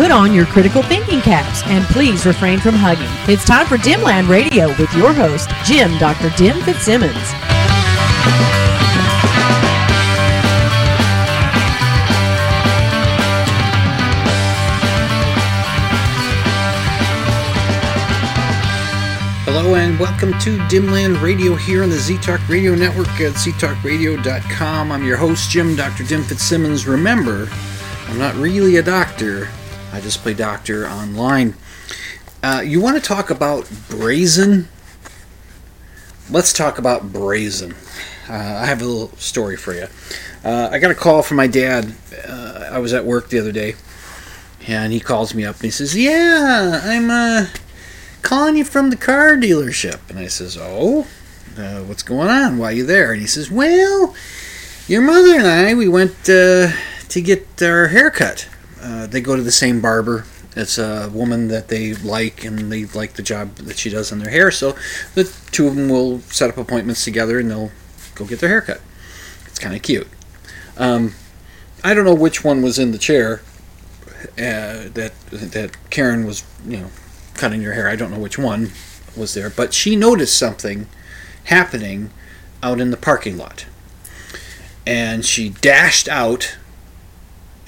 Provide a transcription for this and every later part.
Put on your critical thinking caps and please refrain from hugging. It's time for Dimland Radio with your host, Jim Dr. Dim Fitzsimmons. Hello and welcome to Dimland Radio here on the Z-Talk Radio Network at ztalkradio.com. I'm your host, Jim Dr. Dim Fitzsimmons. Remember, I'm not really a doctor. I just play doctor online. Uh, you want to talk about brazen? Let's talk about brazen. Uh, I have a little story for you. Uh, I got a call from my dad. Uh, I was at work the other day, and he calls me up and he says, "Yeah, I'm uh, calling you from the car dealership." And I says, "Oh, uh, what's going on? Why are you there?" And he says, "Well, your mother and I, we went to get our haircut. Uh, they go to the same barber. It's a woman that they like, and they like the job that she does on their hair. So the two of them will set up appointments together, and they'll go get their haircut. It's kind of cute. Um, I don't know which one was in the chair uh, that that Karen was, you know, cutting your hair. I don't know which one was there, but she noticed something happening out in the parking lot, and she dashed out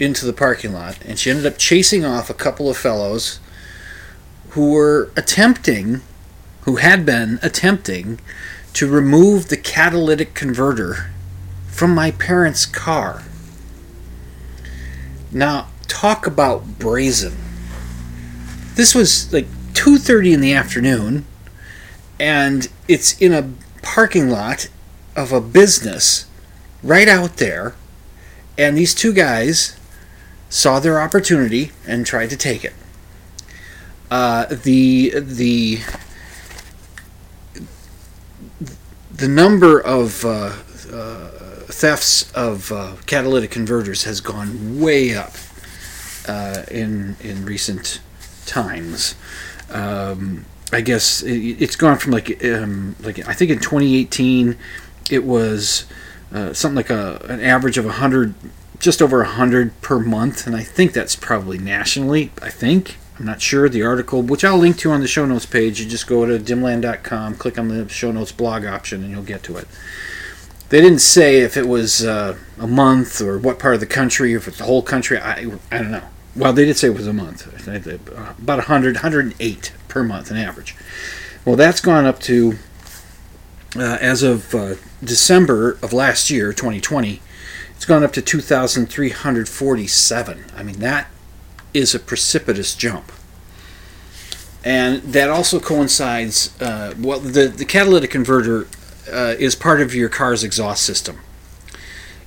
into the parking lot, and she ended up chasing off a couple of fellows who were attempting, who had been attempting, to remove the catalytic converter from my parents' car. Now, talk about brazen. This was like 2:30 in the afternoon and it's in a parking lot of a business right out there and these two guys saw their opportunity and tried to take it. Uh, the the the number of uh, uh, thefts of uh, catalytic converters has gone way up uh, in in recent times. Um, I guess it, it's gone from like um, like I think in 2018 it was uh, something like a an average of 100 just over 100 per month and I think that's probably nationally I think I'm not sure the article which I'll link to on the show notes page you just go to dimland.com click on the show notes blog option and you'll get to it they didn't say if it was uh, a month or what part of the country, if it's the whole country. I, I don't know. Well, they did say it was a month. About 100, 108 per month, an average. Well, that's gone up to, uh, as of uh, December of last year, 2020, it's gone up to 2,347. I mean, that is a precipitous jump. And that also coincides, uh, well, the, the catalytic converter uh, is part of your car's exhaust system.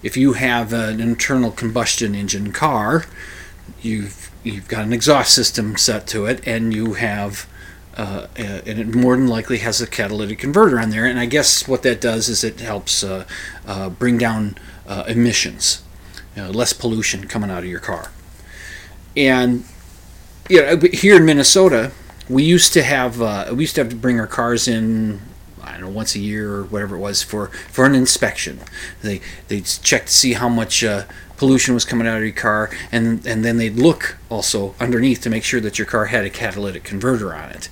If you have an internal combustion engine car, you've you've got an exhaust system set to it, and you have uh, and it more than likely has a catalytic converter on there. And I guess what that does is it helps uh, uh, bring down uh, emissions, you know, less pollution coming out of your car. And you know, here in Minnesota, we used to have uh, we used to have to bring our cars in I don't know once a year or whatever it was for for an inspection. They they check to see how much uh, pollution was coming out of your car, and and then they'd look also underneath to make sure that your car had a catalytic converter on it.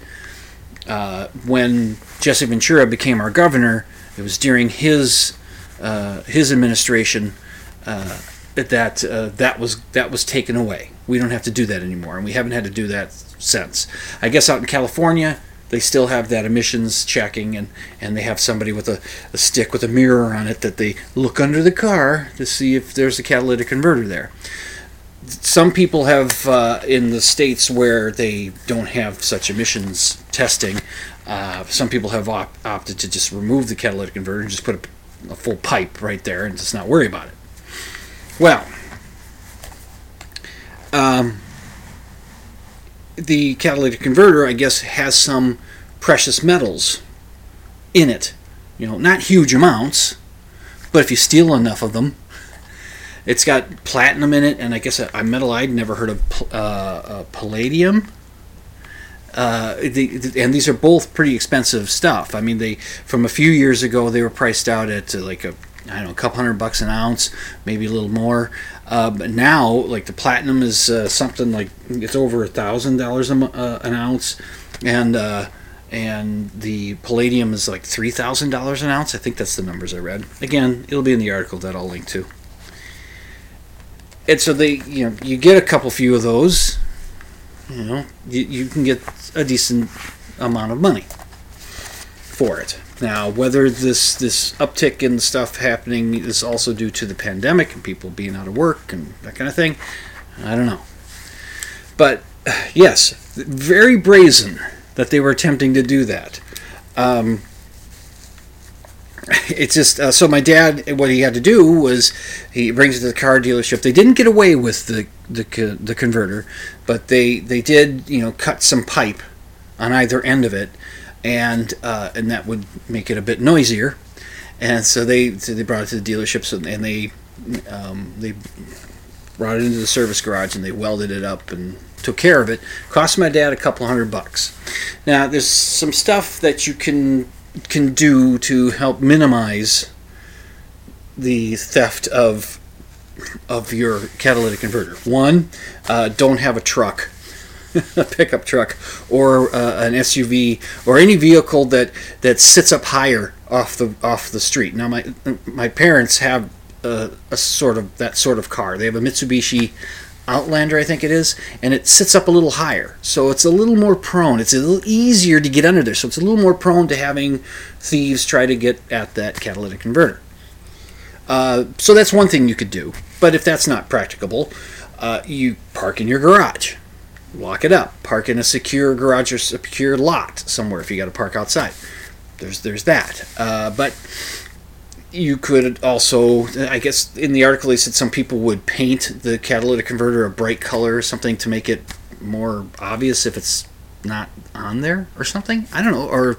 Uh, when Jesse Ventura became our governor, it was during his his administration uh, that uh, that was that was taken away. We don't have to do that anymore, and we haven't had to do that since. I guess out in California, they still have that emissions checking and, and they have somebody with a, a stick with a mirror on it that they look under the car to see if there's a catalytic converter there some people have uh, in the states where they don't have such emissions testing uh, some people have op- opted to just remove the catalytic converter and just put a, a full pipe right there and just not worry about it Well, um, the catalytic converter, I guess, has some precious metals in it. You know, not huge amounts, but if you steal enough of them, it's got platinum in it, and I guess a, a metal I'd never heard of, uh, uh, palladium. Uh, the, and these are both pretty expensive stuff. I mean, they from a few years ago they were priced out at uh, like a I don't know a couple hundred bucks an ounce, maybe a little more. Uh, but now, like the platinum is uh, something like it's over a thousand dollars uh, an ounce, and and the palladium is like three thousand dollars an ounce. I think that's the numbers I read. Again, it'll be in the article that I'll link to. And so they, you know, you get a couple few of those, you know, you, you can get a decent amount of money for it. Now, whether this this uptick in stuff happening is also due to the pandemic and people being out of work and that kind of thing, I don't know. But yes, very brazen that they were attempting to do that. Um, it's just uh, so my dad what he had to do was he brings it to the car dealership they didn't get away with the the, the converter but they they did you know cut some pipe on either end of it and uh, and that would make it a bit noisier. And so they so they brought it to the dealerships and, and they um, they brought it into the service garage and they welded it up and took care of it. Cost my dad a couple hundred bucks. Now there's some stuff that you can can do to help minimize the theft of of your catalytic converter. One, uh, don't have a truck, a pickup truck, or uh, an SUV, or any vehicle that that sits up higher off the off the street. Now, my my parents have a, a sort of that sort of car. They have a Mitsubishi Outlander, I think it is, and it sits up a little higher, so it's a little more prone. It's a little easier to get under there, so it's a little more prone to having thieves try to get at that catalytic converter. Uh, so that's one thing you could do. But if that's not practicable, uh, you park in your garage, lock it up, park in a secure garage or secure lot somewhere if you got to park outside. There's there's that. Uh, but you could also, I guess, in the article they said some people would paint the catalytic converter a bright color, or something to make it more obvious if it's not on there or something. I don't know, or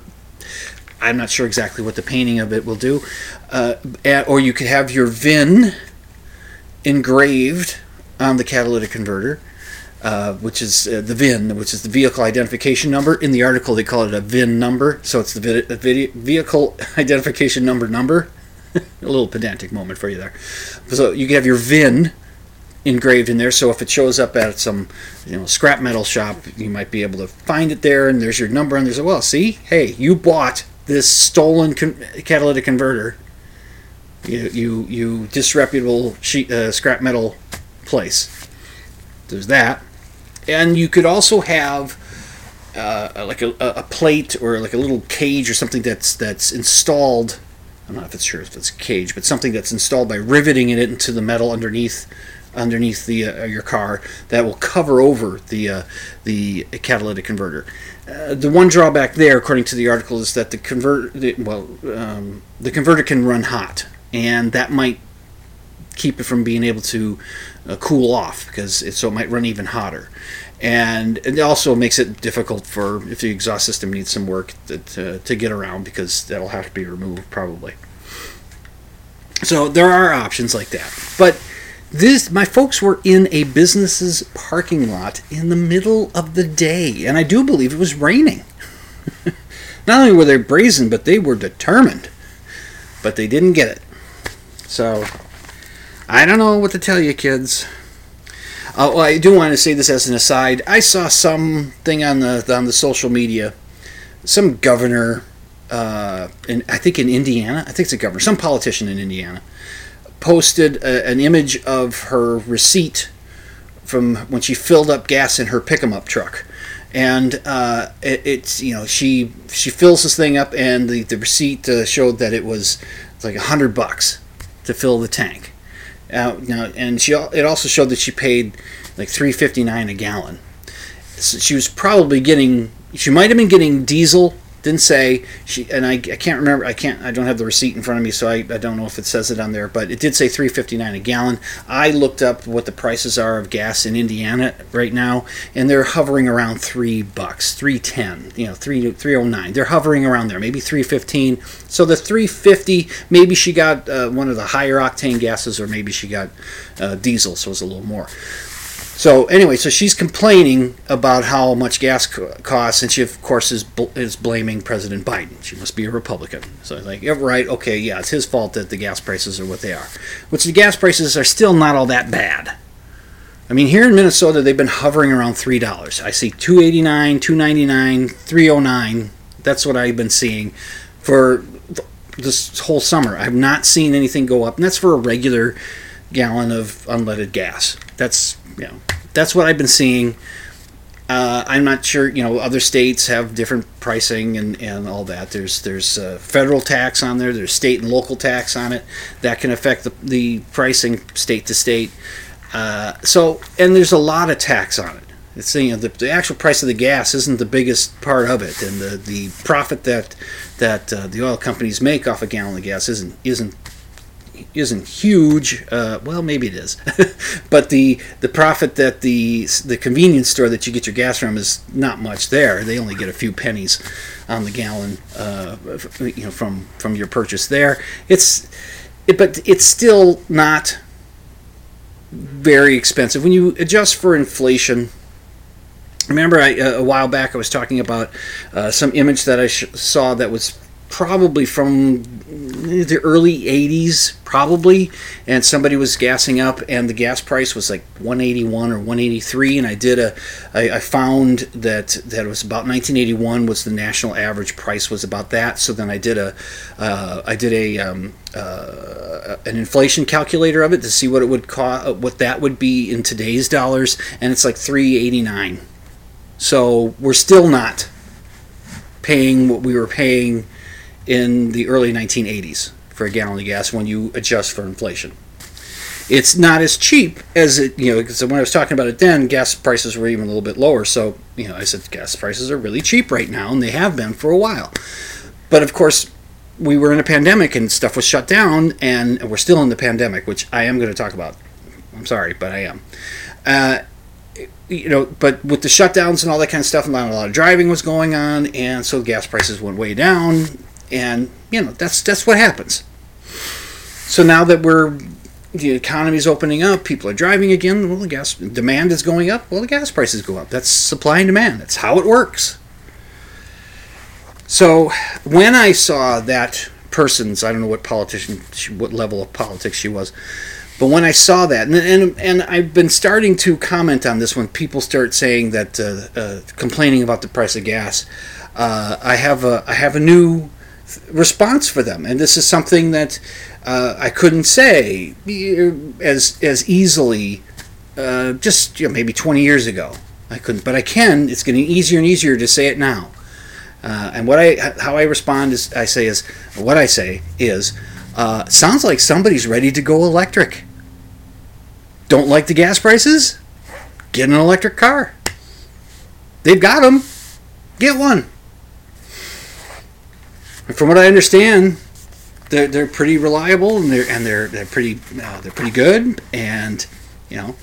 I'm not sure exactly what the painting of it will do. Uh, a- or you could have your VIN engraved on the catalytic converter, uh, which is uh, the VIN, which is the vehicle identification number. In the article, they call it a VIN number, so it's the vi- the vid- vehicle identification number number. a little pedantic moment for you there. So you can have your VIN engraved in there. So if it shows up at some, you know, scrap metal shop, you might be able to find it there, and there's your number, and there's a well, see, hey, you bought this stolen con- catalytic converter. You you you disreputable sheet uh, scrap metal place. There's that, and you could also have. Uh, like a, a plate or like a little cage or something that's that's installed. I'm not if it's sure if it's a cage, but something that's installed by riveting it into the metal underneath underneath the uh, your car that will cover over the uh, the catalytic converter. Uh, the one drawback there, according to the article, is that the convert the, well um, the converter can run hot, and that might keep it from being able to uh, cool off because it, so it might run even hotter. And it also makes it difficult for if the exhaust system needs some work to, to, to get around because that'll have to be removed probably. So there are options like that. But this my folks were in a business's parking lot in the middle of the day and I do believe it was raining. Not only were they brazen, but they were determined. But they didn't get it. So I don't know what to tell you kids. Uh, well, I do want to say this as an aside. I saw something on the on the social media, some governor, uh, in I think in Indiana. I think it's a governor, some politician in Indiana, posted a, an image of her receipt from when she filled up gas in her pick 'em up truck, and uh, it, it's you know she she fills this thing up, and the the receipt uh, showed that it was like a hundred bucks to fill the tank. Uh, now, and she it also showed that she paid like three fifty nine a gallon. So she was probably getting she might have been getting diesel Didn't say she, and I, I can't remember. I can't. I don't have the receipt in front of me, so I, I don't know if it says it on there. But it did say 3.59 a gallon. I looked up what the prices are of gas in Indiana right now, and they're hovering around three bucks, 3.10, you know, three 3.09. They're hovering around there, maybe 3.15. So the 3.50, maybe she got uh, one of the higher octane gases, or maybe she got uh, diesel, so it's a little more. So anyway, so she's complaining about how much gas costs, and she of course is bl- is blaming President Biden. She must be a Republican. So I'm like, yeah, right, okay, yeah, it's his fault that the gas prices are what they are. Which the gas prices are still not all that bad. I mean, here in Minnesota, they've been hovering around three dollars. I see two eighty nine, two ninety nine, three oh nine. That's what I've been seeing for th- this whole summer. I've not seen anything go up, and that's for a regular gallon of unleaded gas. That's you know, that's what I've been seeing. Uh, I'm not sure. You know, other states have different pricing and, and all that. There's there's uh, federal tax on there. There's state and local tax on it that can affect the, the pricing state to state. Uh, so and there's a lot of tax on it. It's you know the, the actual price of the gas isn't the biggest part of it, and the, the profit that that uh, the oil companies make off a gallon of gas isn't isn't isn't huge. Uh, well, maybe it is, but the the profit that the the convenience store that you get your gas from is not much there. They only get a few pennies on the gallon, uh, you know, from from your purchase there. It's it, but it's still not very expensive when you adjust for inflation. Remember, I, uh, a while back I was talking about uh, some image that I sh- saw that was probably from the early 80s probably and somebody was gassing up and the gas price was like 181 or 183 and i did a i, I found that that was about 1981 was the national average price was about that so then i did a uh, I did a um, uh, an inflation calculator of it to see what it would cost what that would be in today's dollars and it's like 389 so we're still not paying what we were paying in the early 1980s for a gallon of gas when you adjust for inflation. It's not as cheap as it, you know, because when I was talking about it then, gas prices were even a little bit lower. So, you know, I said gas prices are really cheap right now, and they have been for a while. But of course, we were in a pandemic and stuff was shut down, and we're still in the pandemic, which I am going to talk about. I'm sorry, but I am. Uh, you know, but with the shutdowns and all that kind of stuff, a lot, a lot of driving was going on, and so gas prices went way down and you know that's that's what happens. So now that we're the economy's opening up, people are driving again. Well, the gas demand is going up. Well, the gas prices go up. That's supply and demand. That's how it works. So when I saw that person's, I don't know what politician, what level of politics she was, but when I saw that, and and, and I've been starting to comment on this when people start saying that, uh, uh, complaining about the price of gas, uh, I have a I have a new response for them, and this is something that uh, I couldn't say as as easily uh, just you know, maybe 20 years ago. I couldn't, but I can. It's getting easier and easier to say it now. Uh, and what I how I respond is I say is what I say is uh, sounds like somebody's ready to go electric. Don't like the gas prices? Get an electric car. They've got them. Get one. And from what I understand, they're, they're pretty reliable and they're and they're they're pretty uh, they're pretty good and you know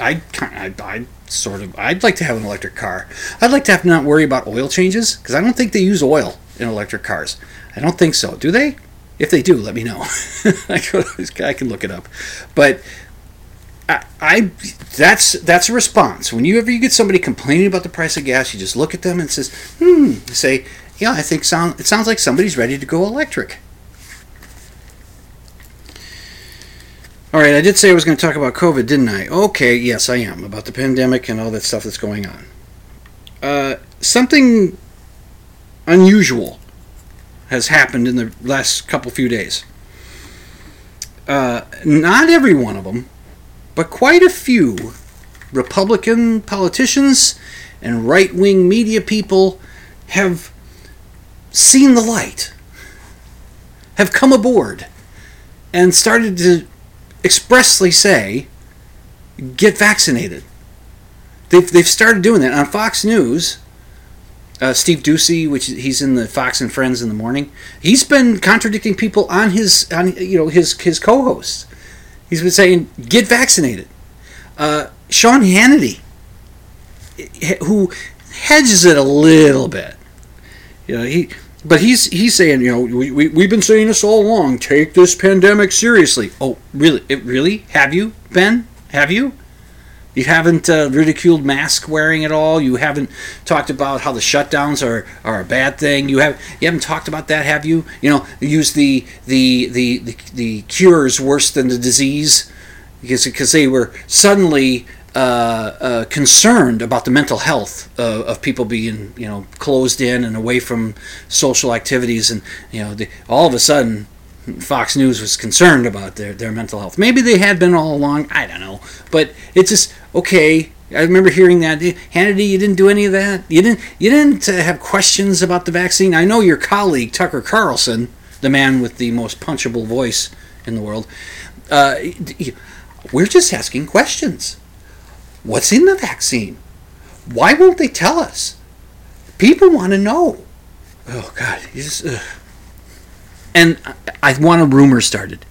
I kind I sort of I'd like to have an electric car. I'd like to have to not worry about oil changes because I don't think they use oil in electric cars. I don't think so. Do they? If they do, let me know. I can look it up. But I, I, that's that's a response. Whenever you ever you get somebody complaining about the price of gas, you just look at them and says, "Hmm." Say, yeah, I think sound it sounds like somebody's ready to go electric. All right, I did say I was going to talk about COVID, didn't I? Okay, yes, I am about the pandemic and all that stuff that's going on. Uh, something unusual has happened in the last couple few days. Uh, not every one of them, but quite a few Republican politicians and right wing media people have seen the light, have come aboard, and started to expressly say, get vaccinated. They've, they've started doing that. On Fox News, uh, Steve Doocy, which he's in the Fox and Friends in the morning. He's been contradicting people on his on you know his his co-hosts. He's been saying get vaccinated. Uh, Sean Hannity, who hedges it a little bit, you know he. But he's he's saying, you know, we, we, we've been saying this all along. Take this pandemic seriously. Oh, really? It really? Have you, Ben? Have you? You haven't uh, ridiculed mask wearing at all. You haven't talked about how the shutdowns are, are a bad thing. You have you haven't talked about that, have you? You know, use the the the the, the cures worse than the disease because because they were suddenly uh, uh, concerned about the mental health of, of, people being you know closed in and away from social activities, and you know the, all of a sudden Fox News was concerned about their, their mental health. Maybe they had been all along. I don't know. But it's just okay. I remember hearing that Hannity, you didn't do any of that. You didn't. You didn't uh, have questions about the vaccine. I know your colleague Tucker Carlson, the man with the most punchable voice in the world. Uh, we're just asking questions. What's in the vaccine? Why won't they tell us? People want to know. Oh God, just, and I, I want a rumor started.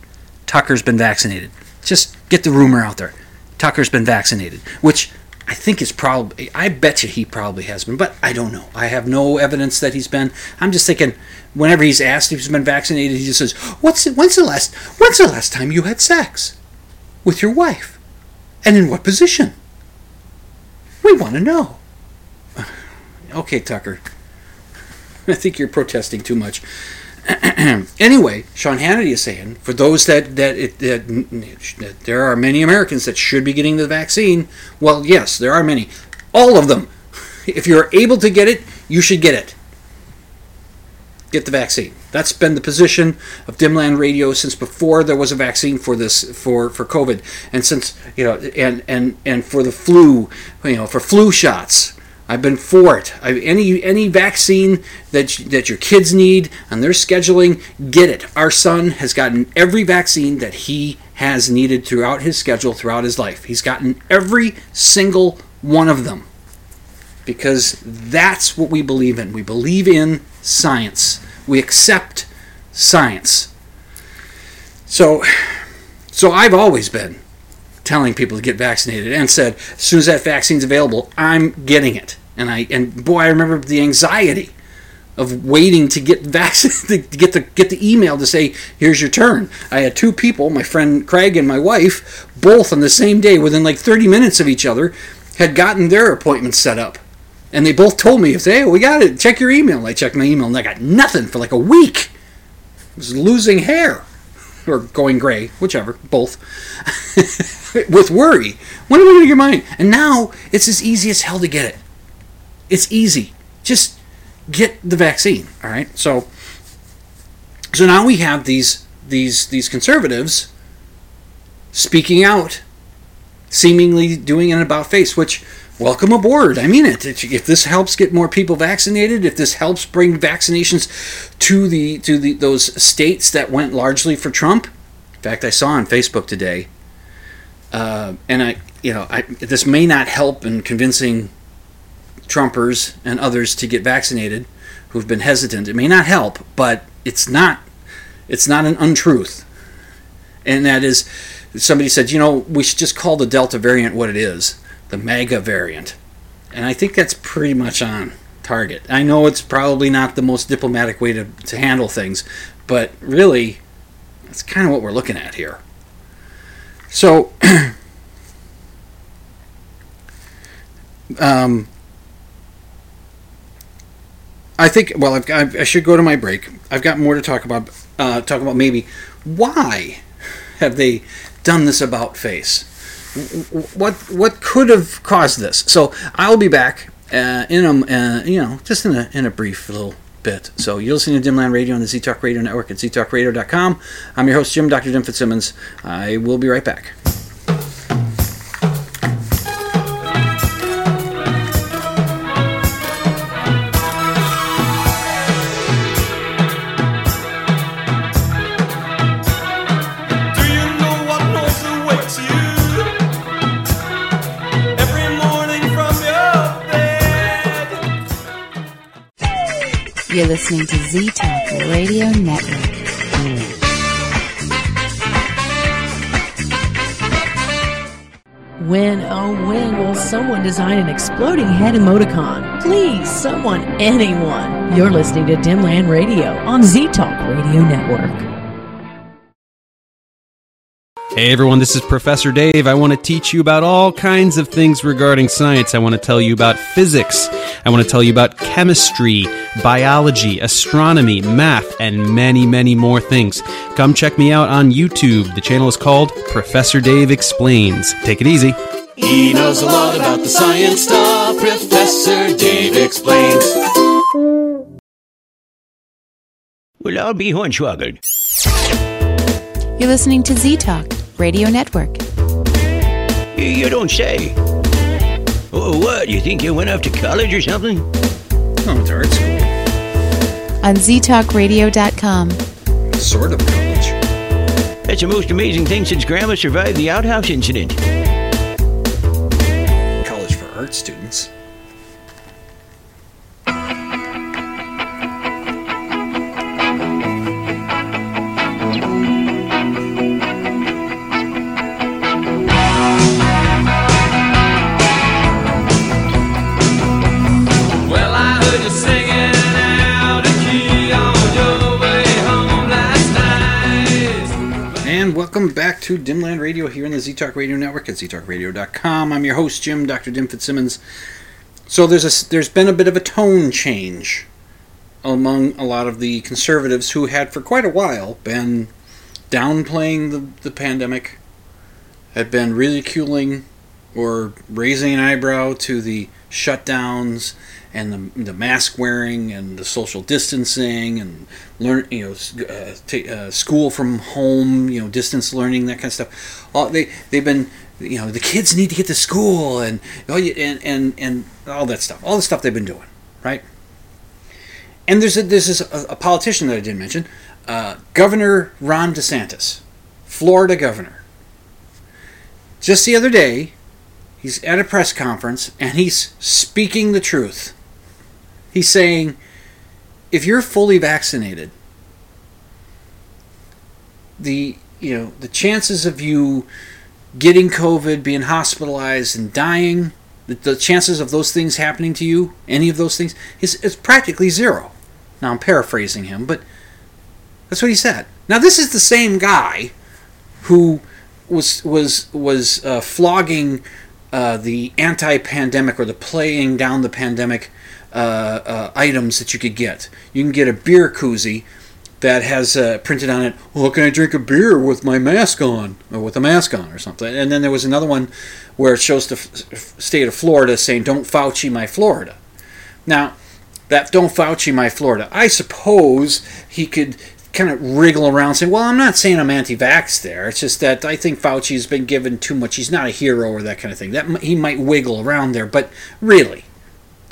Tucker's been vaccinated. Just get the rumor out there. Tucker's been vaccinated, which I think is probably, I bet you he probably has been, but I don't know. I have no evidence that he's been. I'm just thinking, whenever he's asked if he's been vaccinated, he just says, "What's when's the last when's the last time you had sex with your wife, and in what position? We want to know." okay, Tucker. I think you're protesting too much. anyway, Sean Hannity is saying for those that that, it, that, that there are many Americans that should be getting the vaccine. Well, yes, there are many. All of them. If you're able to get it, you should get it. Get the vaccine. That's been the position of Dimland Radio since before there was a vaccine for this for for COVID, and since you know, and and and for the flu, you know, for flu shots I've been for it. I, any any vaccine that that your kids need and they're scheduling, get it. Our son has gotten every vaccine that he has needed throughout his schedule throughout his life. He's gotten every single one of them because that's what we believe in. We believe in science. We accept science. So so I've always been telling people to get vaccinated and said as soon as that vaccine's available i'm getting it and i and boy i remember the anxiety of waiting to get vaccinated to get the get the email to say here's your turn i had two people my friend craig and my wife both on the same day within like 30 minutes of each other had gotten their appointments set up and they both told me hey we got it check your email i checked my email and i got nothing for like a week I was losing hair or going gray whichever both with worry. When are we going to get mine? And now it's as easy as hell to get it. It's easy. Just get the vaccine. All right. So, so now we have these these these conservatives speaking out, seemingly doing an about face, which welcome aboard. I mean it. If this helps get more people vaccinated, if this helps bring vaccinations to the to the those states that went largely for Trump. In fact, I saw on Facebook today uh, and I, you know, I, this may not help in convincing Trumpers and others to get vaccinated who've been hesitant. It may not help, but it's not, it's not an untruth. And that is, somebody said, you know, we should just call the Delta variant what it is, the MAGA variant. And I think that's pretty much on target. I know it's probably not the most diplomatic way to, to handle things, but really, that's kind of what we're looking at here. So, um, I think. Well, I've got, I should go to my break. I've got more to talk about. Uh, talk about maybe why have they done this about face? What what could have caused this? So I'll be back uh, in a uh, you know just in a in a brief little bit. So you're listening to Dimland Radio on the ZTalk Radio Network at ztalkradio.com. I'm your host, Jim, Dr. Jim Fitzsimmons. I will be right back. You're listening to Z Talk Radio Network. When, oh, when will someone design an exploding head emoticon? Please, someone, anyone. You're listening to Dimland Radio on Z Talk Radio Network. Hey everyone, this is Professor Dave. I want to teach you about all kinds of things regarding science. I want to tell you about physics. I want to tell you about chemistry, biology, astronomy, math, and many, many more things. Come check me out on YouTube. The channel is called Professor Dave Explains. Take it easy. He knows a lot about the science stuff. Professor Dave explains. Well, I'll be hornswoggled. You're listening to Z Talk Radio Network. You, you don't say. Oh, what? You think you went off to college or something? Oh, to art school. On ztalkradio.com. Sort of college. That's the most amazing thing since Grandma survived the outhouse incident. College for art students. To Dimland Radio here in the ZTalk Radio Network at ztalkradio.com. I'm your host, Jim, Dr. Dim Fitzsimmons. So there's a, there's been a bit of a tone change among a lot of the conservatives who had for quite a while been downplaying the, the pandemic, had been ridiculing or raising an eyebrow to the shutdowns and the, the mask wearing and the social distancing and learn you know uh, ta uh, school from home you know distance learning that kind of stuff. All they they've been you know the kids need to get to school and oh, and and and all that stuff all the stuff they've been doing right? And there's a, this, a, a politician that I didn't mention uh, Governor Ron DeSantis Florida governor. Just the other day He's at a press conference and he's speaking the truth. He's saying, if you're fully vaccinated, the you know the chances of you getting COVID, being hospitalized, and dying, the, the chances of those things happening to you, any of those things, is, is practically zero. Now I'm paraphrasing him, but that's what he said. Now this is the same guy who was was was uh, flogging uh, the anti-pandemic or the playing down the pandemic uh, uh, items that you could get. You can get a beer koozie that has uh, printed on it, "Well, can I drink a beer with my mask on or with a mask on or something?" And then there was another one where it shows the f- state of Florida saying, "Don't Fauci my Florida." Now, that "Don't Fauci my Florida," I suppose he could kind of wriggle around saying, "Well, I'm not saying I'm anti-vax there. It's just that I think Fauci's been given too much. He's not a hero or that kind of thing." That he might wiggle around there, but really,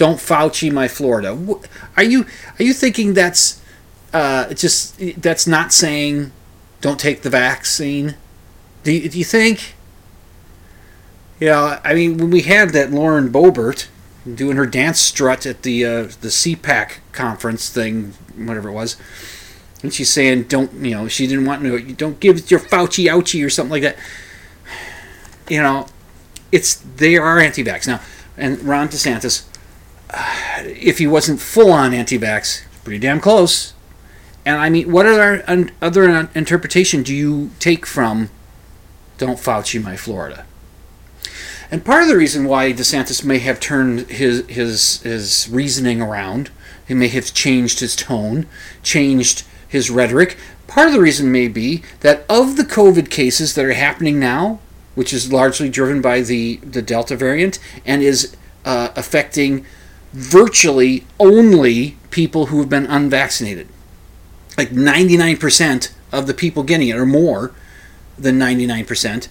don't Fauci my Florida. Are you are you thinking that's uh, just that's not saying don't take the vaccine? Do you, do you think? Yeah, I mean, when we had that Lauren Boebert doing her dance strut at the uh, the CPAC conference thing, whatever it was, and she's saying don't you know she didn't want to don't give your Fauci ouchie or something like that. You know, it's they are anti-vax now, and Ron DeSantis, if he wasn't full on anti-vax, pretty damn close. And I mean, what other other interpretation do you take from "Don't Fauci my Florida"? And part of the reason why DeSantis may have turned his his his reasoning around, he may have changed his tone, changed his rhetoric. Part of the reason may be that of the COVID cases that are happening now, which is largely driven by the the Delta variant and is uh, affecting virtually only people who have been unvaccinated. Like 99% of the people getting it, or more than 99%,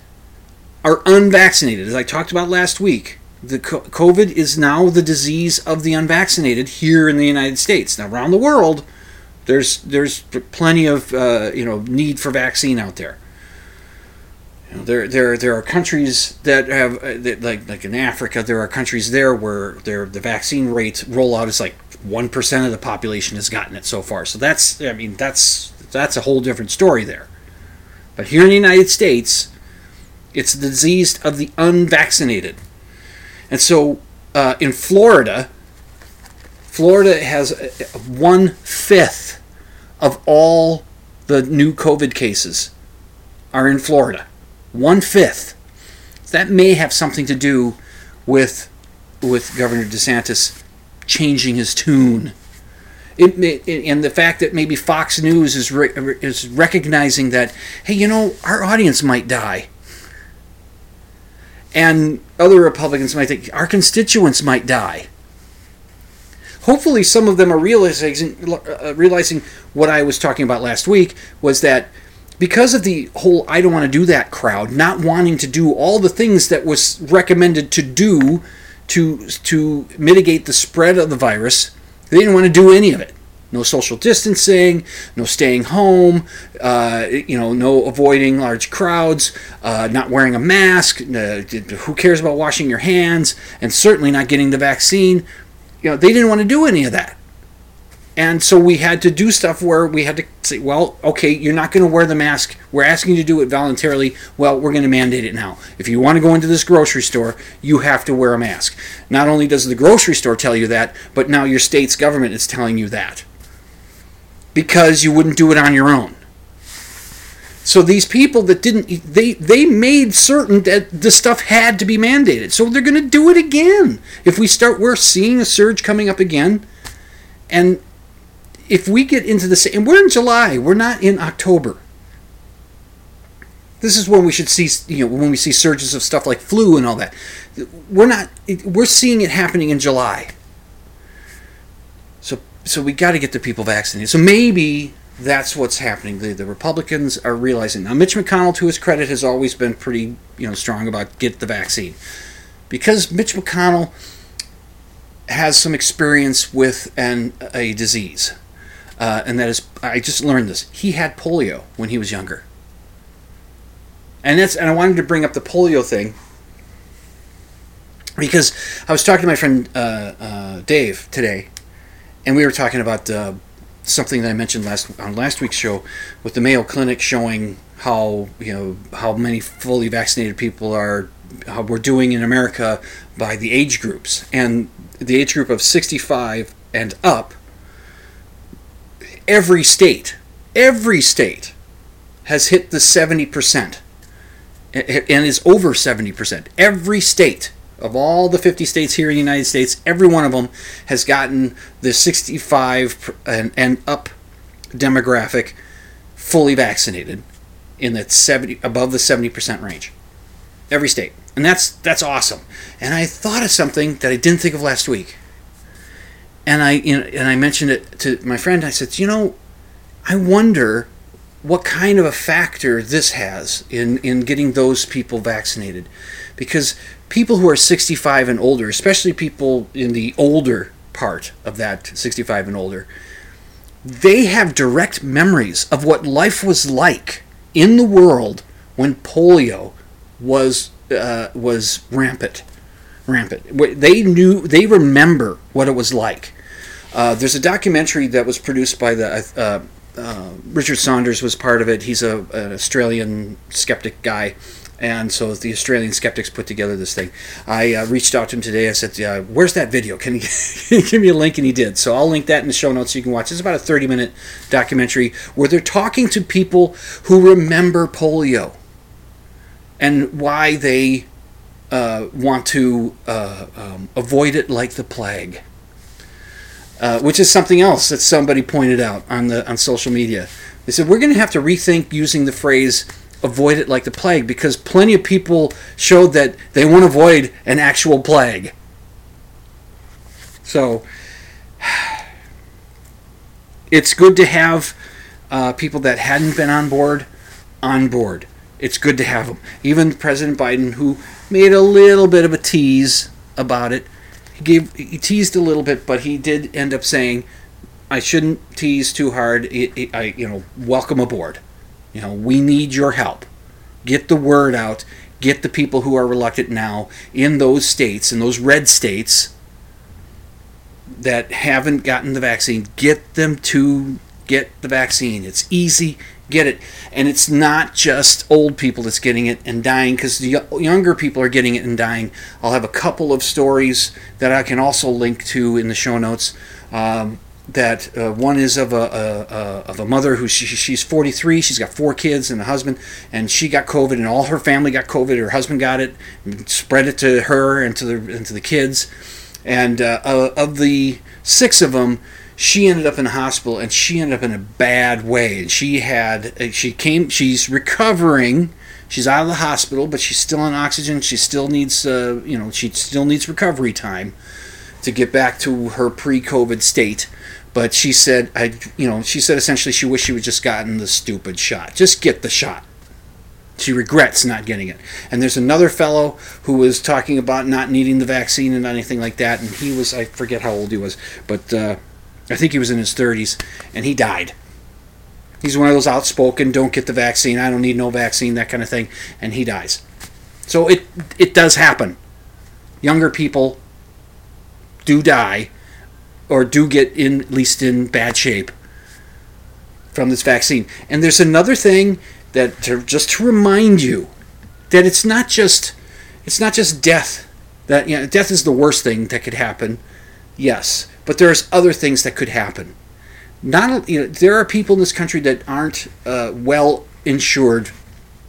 are unvaccinated. As I talked about last week, the COVID is now the disease of the unvaccinated here in the United States. Now, around the world, there's there's plenty of uh, you know need for vaccine out there. There, there, there are countries that have, uh, like, like in Africa, there are countries there where there the vaccine rate rollout is like one percent of the population has gotten it so far. So that's, I mean, that's that's a whole different story there. But here in the United States, it's the disease of the unvaccinated, and so uh, in Florida, Florida has one fifth of all the new COVID cases are in Florida. One fifth. That may have something to do with with Governor DeSantis changing his tune. It may, and the fact that maybe Fox News is re, is recognizing that hey, you know, our audience might die. And other Republicans might think our constituents might die. Hopefully, some of them are realizing realizing what I was talking about last week was that because of the whole I don't want to do that crowd not wanting to do all the things that was recommended to do to to mitigate the spread of the virus, they didn't want to do any of it. No social distancing, no staying home, uh, you know, no avoiding large crowds, uh, not wearing a mask. Uh, who cares about washing your hands? And certainly not getting the vaccine. You know, they didn't want to do any of that. And so we had to do stuff where we had to say, well, okay, you're not going to wear the mask. We're asking you to do it voluntarily. Well, we're going to mandate it now. If you want to go into this grocery store, you have to wear a mask. Not only does the grocery store tell you that, but now your state's government is telling you that. Because you wouldn't do it on your own. So these people that didn't they they made certain that the stuff had to be mandated. So they're going to do it again. If we start we're seeing a surge coming up again and if we get into the same, and we're in July, we're not in October. This is when we should see, you know, when we see surges of stuff like flu and all that. We're not, we're seeing it happening in July. So, so we got to get the people vaccinated. So maybe that's what's happening. The, the Republicans are realizing now. Mitch McConnell, to his credit, has always been pretty, you know, strong about get the vaccine, because Mitch McConnell has some experience with an a disease uh, and that is I just learned this. He had polio when he was younger, and that's and I wanted to bring up the polio thing because I was talking to my friend uh, uh, Dave today, and we were talking about uh, something that I mentioned last on last week's show with the Mayo Clinic showing how you know how many fully vaccinated people are how we're doing in America by the age groups and the age group of 65 and up every state, every state has hit the 70% and is over 70%. Every state of all the 50 states here in the United States, every one of them has gotten the 65 and, and up demographic fully vaccinated in that 70 above the 70% range. Every state. And that's that's awesome. And I thought of something that I didn't think of last week and I you know, and I mentioned it to my friend. I said, you know, I wonder what kind of a factor this has in in getting those people vaccinated, because people who are 65 and older, especially people in the older part of that 65 and older, they have direct memories of what life was like in the world when polio was uh, was rampant rampant. They knew, they remember what it was like. Uh, there's a documentary that was produced by the uh, uh, Richard Saunders was part of it. He's a an Australian skeptic guy, and so the Australian skeptics put together this thing. I uh, reached out to him today. I said, uh, "Where's that video? Can you, can you give me a link?" And he did. So I'll link that in the show notes so you can watch. It's about a 30 minute documentary where they're talking to people who remember polio and why they uh, want to uh, um, avoid it like the plague, uh, which is something else that somebody pointed out on the on social media. They said we're going to have to rethink using the phrase "avoid it like the plague" because plenty of people showed that they want to avoid an actual plague. So it's good to have uh, people that hadn't been on board on board. It's good to have them. Even President Biden, who made a little bit of a tease about it. He gave he teased a little bit, but he did end up saying, "I shouldn't tease too hard. It, it, I you know welcome aboard. You know we need your help. Get the word out. Get the people who are reluctant now in those states, in those red states that haven't gotten the vaccine, get them to get the vaccine. It's easy, get it. And it's not just old people that's getting it and dying because the younger people are getting it and dying. I'll have a couple of stories that I can also link to in the show notes. Um, that uh, one is of a, a, a of a mother who she, she's 43 she's got four kids and a husband and she got covid and all her family got covid her husband got it spread it to her and to the and to the kids and uh, of the six of them she ended up in the hospital and she ended up in a bad way. And she had uh, she came she's recovering. She's out of the hospital but she's still on oxygen. She still needs uh, you know she still needs recovery time to get back to her pre-covid state. But she said i you know she said essentially she wished she would just gotten the stupid shot. Just get the shot. She regrets not getting it. And there's another fellow who was talking about not needing the vaccine and anything like that. And he was, I forget how old he was, but uh, I think he was in his 30s, and he died. He's one of those outspoken, don't get the vaccine, I don't need no vaccine, that kind of thing, and he dies. So it it does happen. Younger people do die, or do get in at least in bad shape from this vaccine. And there's another thing that to, just to remind you that it's not just it's not just death that you know, death is the worst thing that could happen yes but there's other things that could happen. Not you know there are people in this country that aren't uh, well insured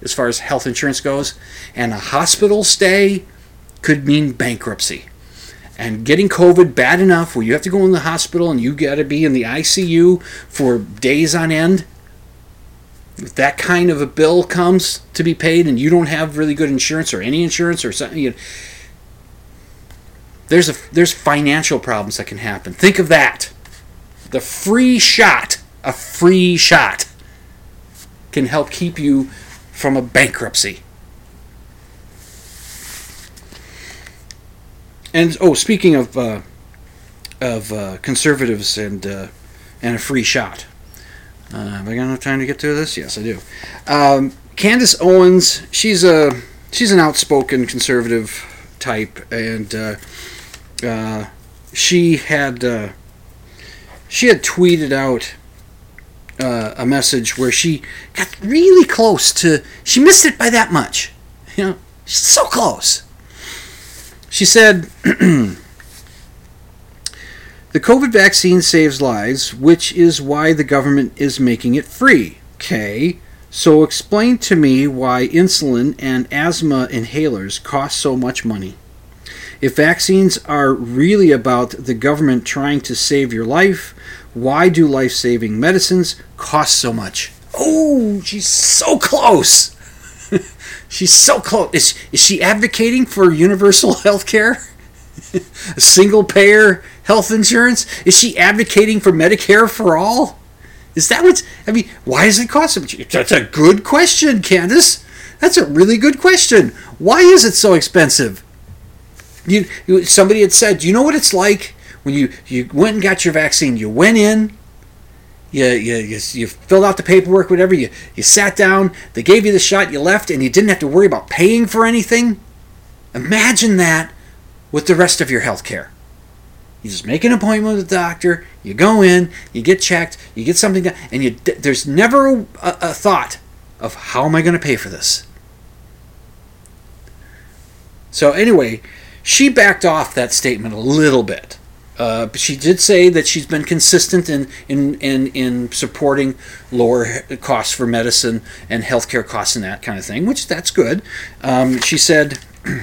as far as health insurance goes and a hospital stay could mean bankruptcy. And getting covid bad enough where you have to go in the hospital and you got to be in the ICU for days on end if that kind of a bill comes to be paid and you don't have really good insurance or any insurance or something, you there's a there's financial problems that can happen. Think of that. The free shot, a free shot, can help keep you from a bankruptcy. And oh, speaking of uh, of uh, conservatives and uh, and a free shot. Uh, have I got enough time to get through this? Yes, I do. Um, Candace Owens, she's a she's an outspoken conservative type, and she had uh, she had tweeted out uh, a message where she got really close to she missed it by that much. You know, she's so close. She said. The COVID vaccine saves lives, which is why the government is making it free. Okay, so explain to me why insulin and asthma inhalers cost so much money. If vaccines are really about the government trying to save your life, why do life saving medicines cost so much? Oh, she's so close! she's so close. Is, is she advocating for universal health care? A single payer health insurance? Is she advocating for Medicare for all? Is that what's. I mean, why does it cost so much? That's a good question, Candace. That's a really good question. Why is it so expensive? You, you somebody had said, you know what it's like when you you went and got your vaccine? You went in, you you you, you filled out the paperwork, whatever. You you sat down. They gave you the shot. You left, and you didn't have to worry about paying for anything. Imagine that with the rest of your health care. You just make an appointment with the doctor. You go in, you get checked, you get something done, and you there's never a, a thought of how am I going to pay for this. So anyway, she backed off that statement a little bit. Uh, but she did say that she's been consistent in, in, in, in supporting lower costs for medicine and healthcare costs and that kind of thing, which that's good. Um, she said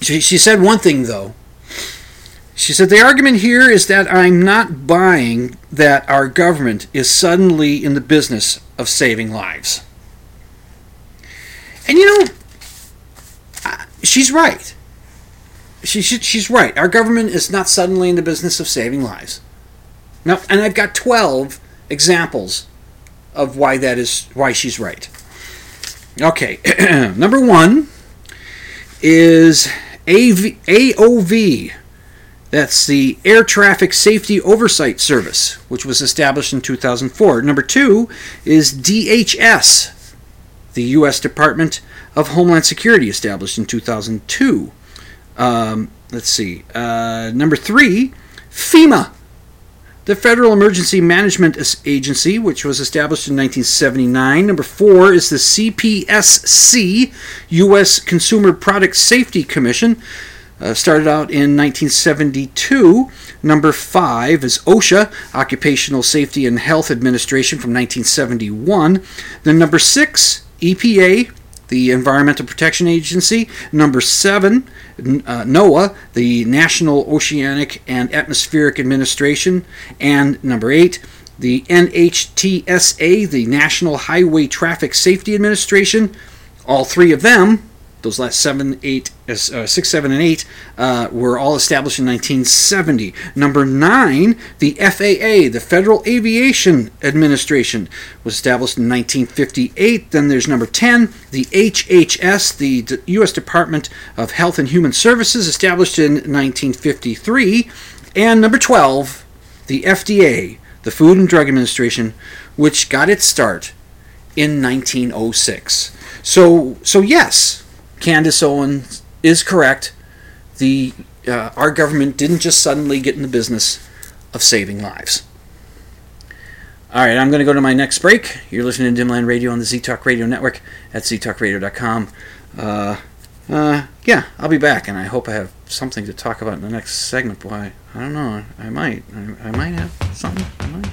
she, she said one thing though. She said the argument here is that I'm not buying that our government is suddenly in the business of saving lives. And you know, she's right. She, she, she's right. Our government is not suddenly in the business of saving lives. Now, and I've got 12 examples of why that is why she's right. Okay, number one is AV, AOV. That's the Air Traffic Safety Oversight Service, which was established in 2004. Number two is DHS, the U.S. Department of Homeland Security, established in 2002. Um, let's see. Uh, number three, FEMA, the Federal Emergency Management Agency, which was established in 1979. Number four is the CPSC, U.S. Consumer Product Safety Commission, uh, started out in 1972. Number five is OSHA, Occupational Safety and Health Administration, from 1971. Then number six, EPA, the Environmental Protection Agency. Number seven, uh, NOAA, the National Oceanic and Atmospheric Administration. And number eight, the NHTSA, the National Highway Traffic Safety Administration. All three of them, those last seven, eight, uh, six, seven, and eight, uh, were all established in 1970. Number nine, the FAA, the Federal Aviation Administration, was established in 1958. Then there's number 10, the HHS, the D- U.S. Department of Health and Human Services, established in 1953. And number 12, the FDA, the Food and Drug Administration, which got its start in 1906. So, so yes, Candace Owens is correct. The uh, our government didn't just suddenly get in the business of saving lives. All right, I'm going to go to my next break. You're listening to Dimland Radio on the Z Talk Radio Network at ztalkradio.com. Uh, uh, yeah, I'll be back, and I hope I have something to talk about in the next segment. Boy, I don't know. I might. I, I might have something.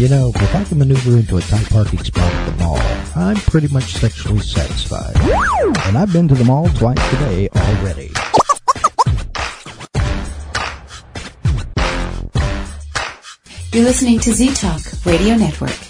You know, if I can maneuver into a tight parking spot at the mall, I'm pretty much sexually satisfied. And I've been to the mall twice today already. You're listening to Z Talk Radio Network.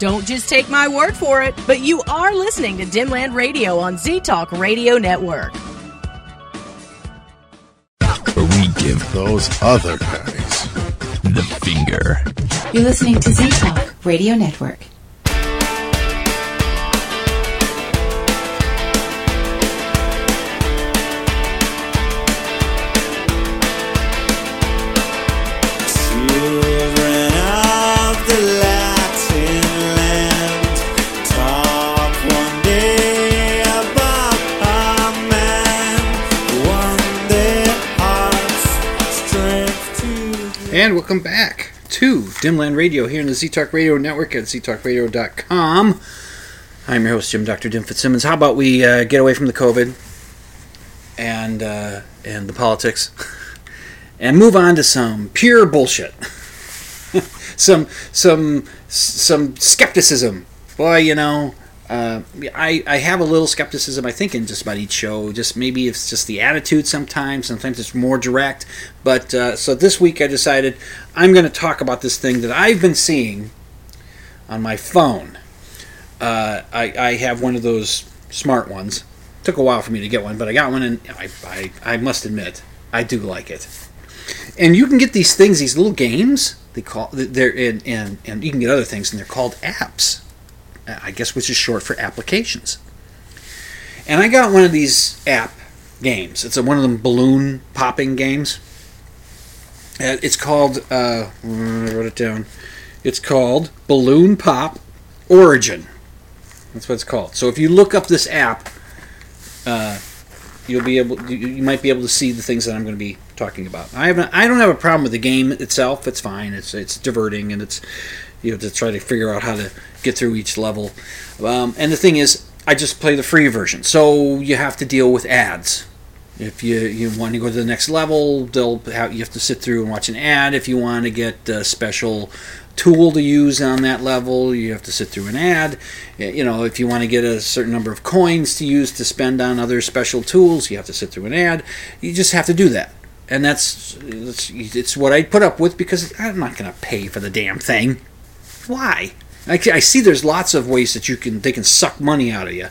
Don't just take my word for it, but you are listening to Dimland Radio on Z Talk Radio Network. We give those other guys the finger. You're listening to Z Talk Radio Network. And welcome back to Dimland Radio here in the ZTalk Radio Network at ztalkradio.com. I'm your host, Jim Dr. Dim Fitzsimmons. How about we uh, get away from the COVID and uh, and the politics and move on to some pure bullshit, some some some skepticism. Boy, you know, uh, I I have a little skepticism. I think in just about each show. Just maybe it's just the attitude. Sometimes, sometimes it's more direct. But uh, so this week I decided I'm going to talk about this thing that I've been seeing on my phone. Uh, I, I have one of those smart ones. Took a while for me to get one, but I got one, and I, I, I must admit, I do like it. And you can get these things, these little games. They call they're in, and and you can get other things, and they're called apps. I guess which is short for applications. And I got one of these app games. It's a, one of them balloon popping games. It's called. Uh, I wrote it down. It's called Balloon Pop Origin. That's what it's called. So if you look up this app, uh, you'll be able. You, you might be able to see the things that I'm going to be talking about. I haven't. I don't have a problem with the game itself. It's fine. It's it's diverting and it's you know to try to figure out how to get through each level. Um, and the thing is, I just play the free version, so you have to deal with ads. If you, you want to go to the next level, they'll have, you have to sit through and watch an ad. If you want to get a special tool to use on that level, you have to sit through an ad. You know, if you want to get a certain number of coins to use to spend on other special tools, you have to sit through an ad. You just have to do that. And that's, that's it's what I put up with because I'm not going to pay for the damn thing. Why? I, I see there's lots of ways that you can they can suck money out of you.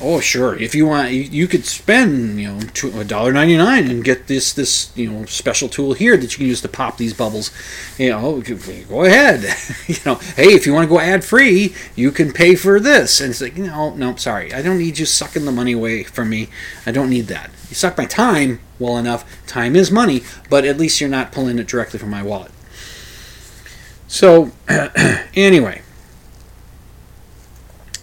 Oh sure, if you want, you, you could spend you know a dollar ninety nine and get this this you know special tool here that you can use to pop these bubbles. You know, oh, go ahead. you know, hey, if you want to go ad free, you can pay for this. And it's like, no, no, sorry, I don't need you sucking the money away from me. I don't need that. You suck my time well enough. Time is money, but at least you're not pulling it directly from my wallet. So, anyway,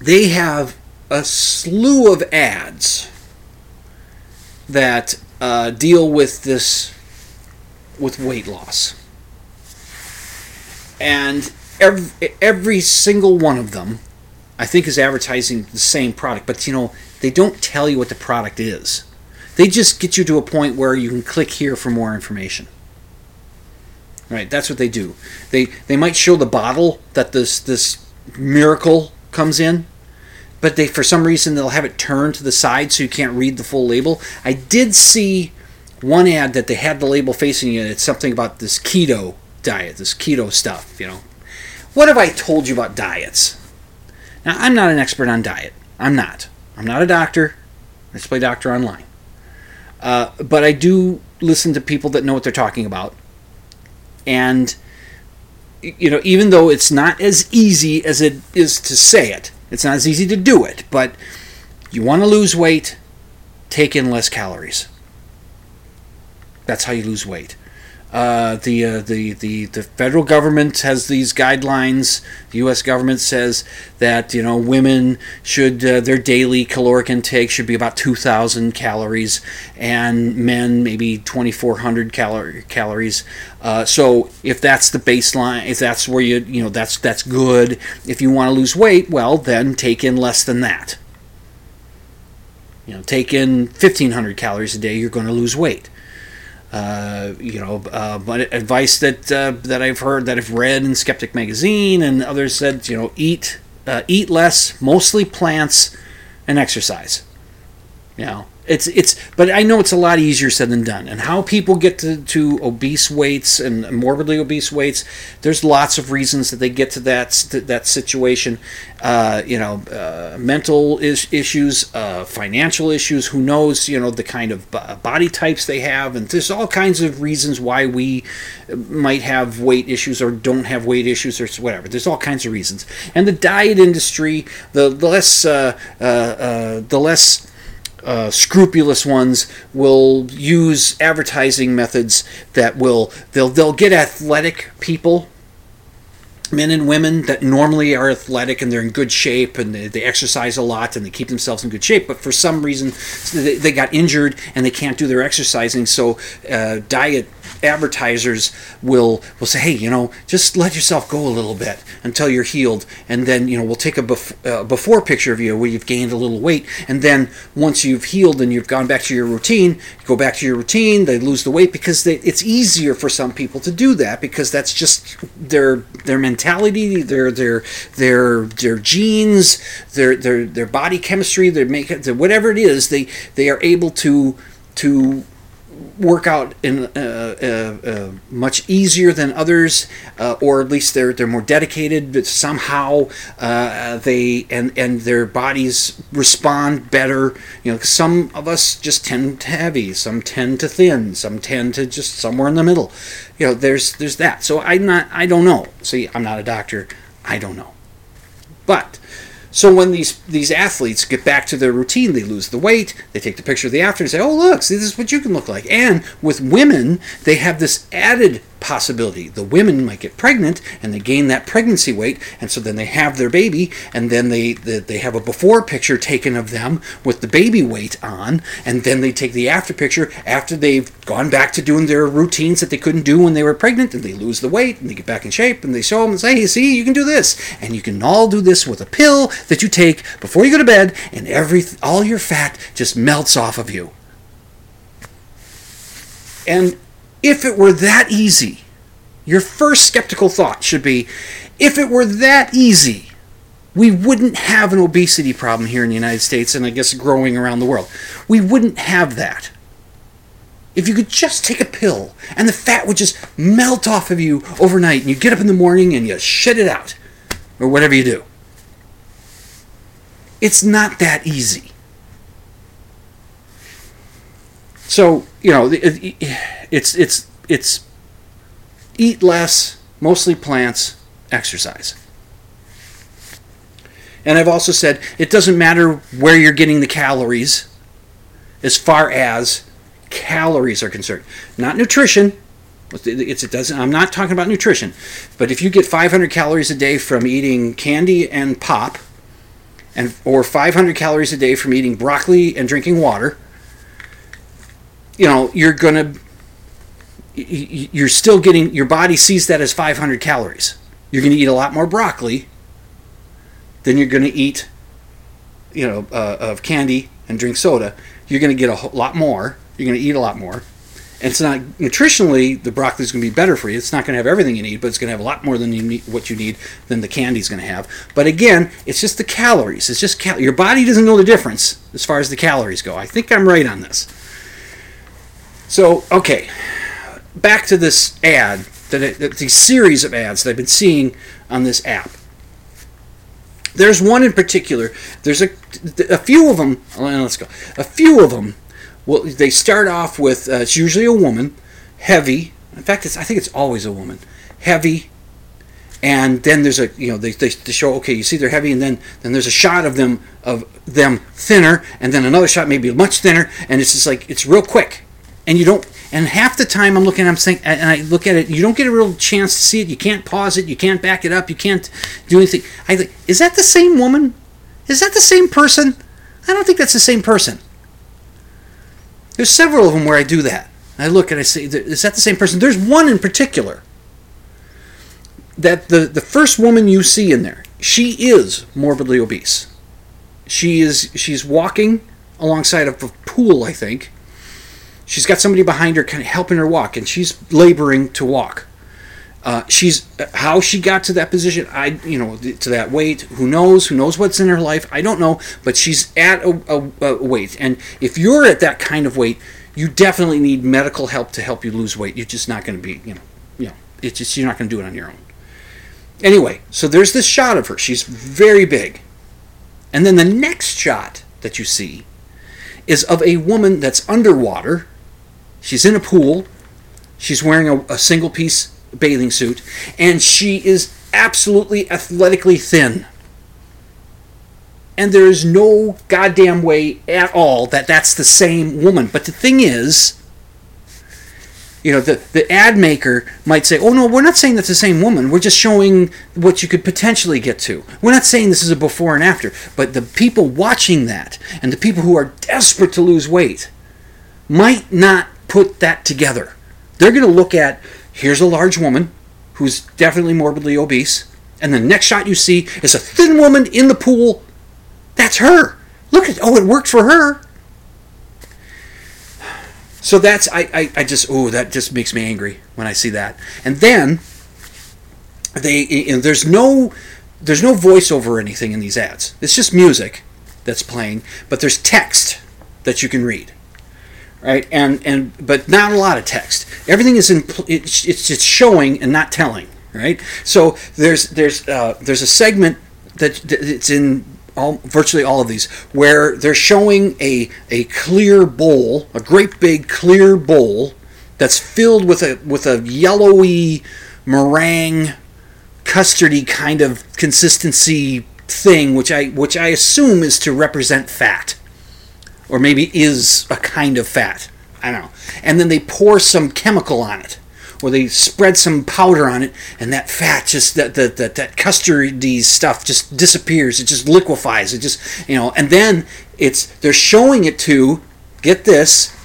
they have a slew of ads that uh, deal with this with weight loss, and every every single one of them, I think, is advertising the same product. But you know, they don't tell you what the product is. They just get you to a point where you can click here for more information. Right, that's what they do. They they might show the bottle that this this miracle comes in, but they for some reason they'll have it turned to the side so you can't read the full label. I did see one ad that they had the label facing you. and It's something about this keto diet, this keto stuff. You know, what have I told you about diets? Now I'm not an expert on diet. I'm not. I'm not a doctor. I just play doctor online. Uh, but I do listen to people that know what they're talking about and you know even though it's not as easy as it is to say it it's not as easy to do it but you want to lose weight take in less calories. That's how you lose weight uh, the, uh, the the the federal government has these guidelines. The U.S. government says that you know women should uh, their daily caloric intake should be about 2,000 calories, and men maybe 2,400 calorie calories. Uh, so if that's the baseline, if that's where you you know that's that's good. If you want to lose weight, well then take in less than that. You know, take in 1,500 calories a day. You're going to lose weight. Uh, you know, uh, but advice that uh, that I've heard, that I've read in Skeptic magazine, and others said, you know, eat uh, eat less, mostly plants, and exercise. You know, it's it's, but I know it's a lot easier said than done. And how people get to, to obese weights and morbidly obese weights, there's lots of reasons that they get to that that situation. Uh, you know, uh, mental is, issues, uh, financial issues. Who knows? You know, the kind of bo- body types they have, and there's all kinds of reasons why we might have weight issues or don't have weight issues or whatever. There's all kinds of reasons. And the diet industry, the less uh, uh, uh, the less uh, scrupulous ones will use advertising methods that will they'll they'll get athletic people men and women that normally are athletic and they're in good shape and they, they exercise a lot and they keep themselves in good shape but for some reason they, they got injured and they can't do their exercising. So uh, diet advertisers will will say hey you know just let yourself go a little bit until you're healed and then you know we'll take a bef- uh, before picture of you where you've gained a little weight and then once you've healed and you've gone back to your routine you go back to your routine they lose the weight because they, it's easier for some people to do that because that's just their their mentality their their their their genes their their their body chemistry their make whatever it is they they are able to to work out in uh, uh, uh, much easier than others, uh, or at least they're they're more dedicated. But somehow uh, they and and their bodies respond better. You know, some of us just tend to heavy, some tend to thin, some tend to just somewhere in the middle. You know, there's there's that. So I'm not. I don't know. See, I'm not a doctor. I don't know. But so when these these athletes get back to their routine, they lose the weight. They take the picture of the after and say, "Oh, look, see, this is what you can look like." And with women, they have this added possibility. The women might get pregnant and they gain that pregnancy weight, and so then they have their baby, and then they they, they have a before picture taken of them with the baby weight on, and then they take the after picture after they've gone back to doing their routines that they couldn't do when they were pregnant, and they lose the weight and they get back in shape, and they show them and say, "Hey, see, you can do this, and you can all do this with a pill that you take before you go to bed, and every all your fat just melts off of you." And if it were that easy, your first skeptical thought should be if it were that easy, we wouldn't have an obesity problem here in the United States and I guess growing around the world. We wouldn't have that. If you could just take a pill and the fat would just melt off of you overnight and you get up in the morning and you shit it out or whatever you do. It's not that easy. So, you know, it- it- it's it's it's eat less, mostly plants, exercise. And I've also said it doesn't matter where you're getting the calories as far as calories are concerned. Not nutrition. It's, it doesn't I'm not talking about nutrition. But if you get 500 calories a day from eating candy and pop and or 500 calories a day from eating broccoli and drinking water, you know, you're going to you're still getting your body sees that as 500 calories. You're going to eat a lot more broccoli than you're going to eat, you know, uh, of candy and drink soda. You're going to get a lot more. You're going to eat a lot more. And it's not nutritionally the broccoli is going to be better for you. It's not going to have everything you need, but it's going to have a lot more than you need, what you need than the candy's going to have. But again, it's just the calories. It's just cal- your body doesn't know the difference as far as the calories go. I think I'm right on this. So okay, back to this ad that, the series of ads that I've been seeing on this app. There's one in particular. There's a a few of them. Let's go. A few of them. Well, they start off with uh, it's usually a woman, heavy. In fact, it's, I think it's always a woman, heavy. And then there's a you know they, they, they show okay you see they're heavy and then then there's a shot of them of them thinner and then another shot maybe much thinner and it's just like it's real quick and you don't and half the time i'm looking i'm saying and i look at it you don't get a real chance to see it. You can't pause it you can't back it up you can't do anything. I think is that the same woman? Is that the same person? I don't think that's the same person. There's several of them where i do that. I look and i say is that the same person? There's one in particular that the the first woman you see in there she is morbidly obese. She is she's walking alongside of a pool i think She's got somebody behind her, kind of helping her walk, and she's laboring to walk. Uh, she's how she got to that position. I, you know, to that weight. Who knows? Who knows what's in her life? I don't know. But she's at a, a, a weight, and if you're at that kind of weight, you definitely need medical help to help you lose weight. You're just not going to be, you know, you know, it's just you're not going to do it on your own. Anyway, so there's this shot of her. She's very big, and then the next shot that you see is of a woman that's underwater. She's in a pool. She's wearing a, a single piece bathing suit, and she is absolutely athletically thin. And there is no goddamn way at all that that's the same woman. But the thing is, you know, the, the ad maker might say, oh no, we're not saying that's the same woman. We're just showing what you could potentially get to. We're not saying this is a before and after. But the people watching that and the people who are desperate to lose weight might not put that together. They're going to look at here's a large woman who's definitely morbidly obese, and the next shot you see is a thin woman in the pool. That's her. Look at oh, it worked for her. So that's I, I, I just oh that just makes me angry when I see that. And then they you know, there's no there's no voiceover or anything in these ads. It's just music that's playing, but there's text that you can read right? And and but not a lot of text. Everything is in it's it's showing and not telling, right? So there's there's uh, there's a segment that that it's in all virtually all of these where they're showing a a clear bowl, a great big clear bowl that's filled with a with a yellowy meringue custardy kind of consistency thing which I which I assume is to represent fat or maybe is a kind of fat. I don't know. And then they pour some chemical on it. or they spread some powder on it, and that fat just that that that, that custardy stuff just disappears. It just liquefies. It just you know, and then it's they're showing it to get this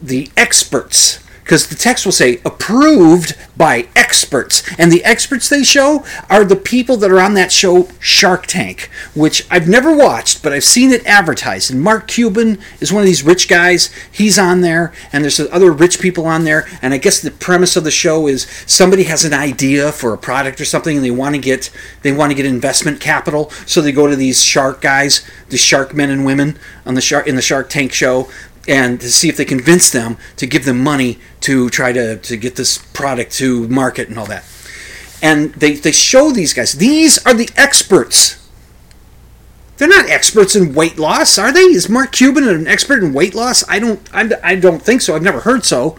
the experts because the text will say approved by experts. And the experts they show are the people that are on that show shark tank which i've never watched but i've seen it advertised. And mark cuban is one of these rich guys. He's on there and there's other rich people on there. And i guess the premise of the show is somebody has an idea for a product or something and they want to get they want to get investment capital. So they go to these shark guys the shark men and women on the shark in the shark tank show and to see if they convince them to give them money to try to, to get this product to market and all that. And they, they show these guys. These are the experts. They're not experts in weight loss, are they? Is Mark Cuban an expert in weight loss? I don't I, I don't think so. I've never heard so.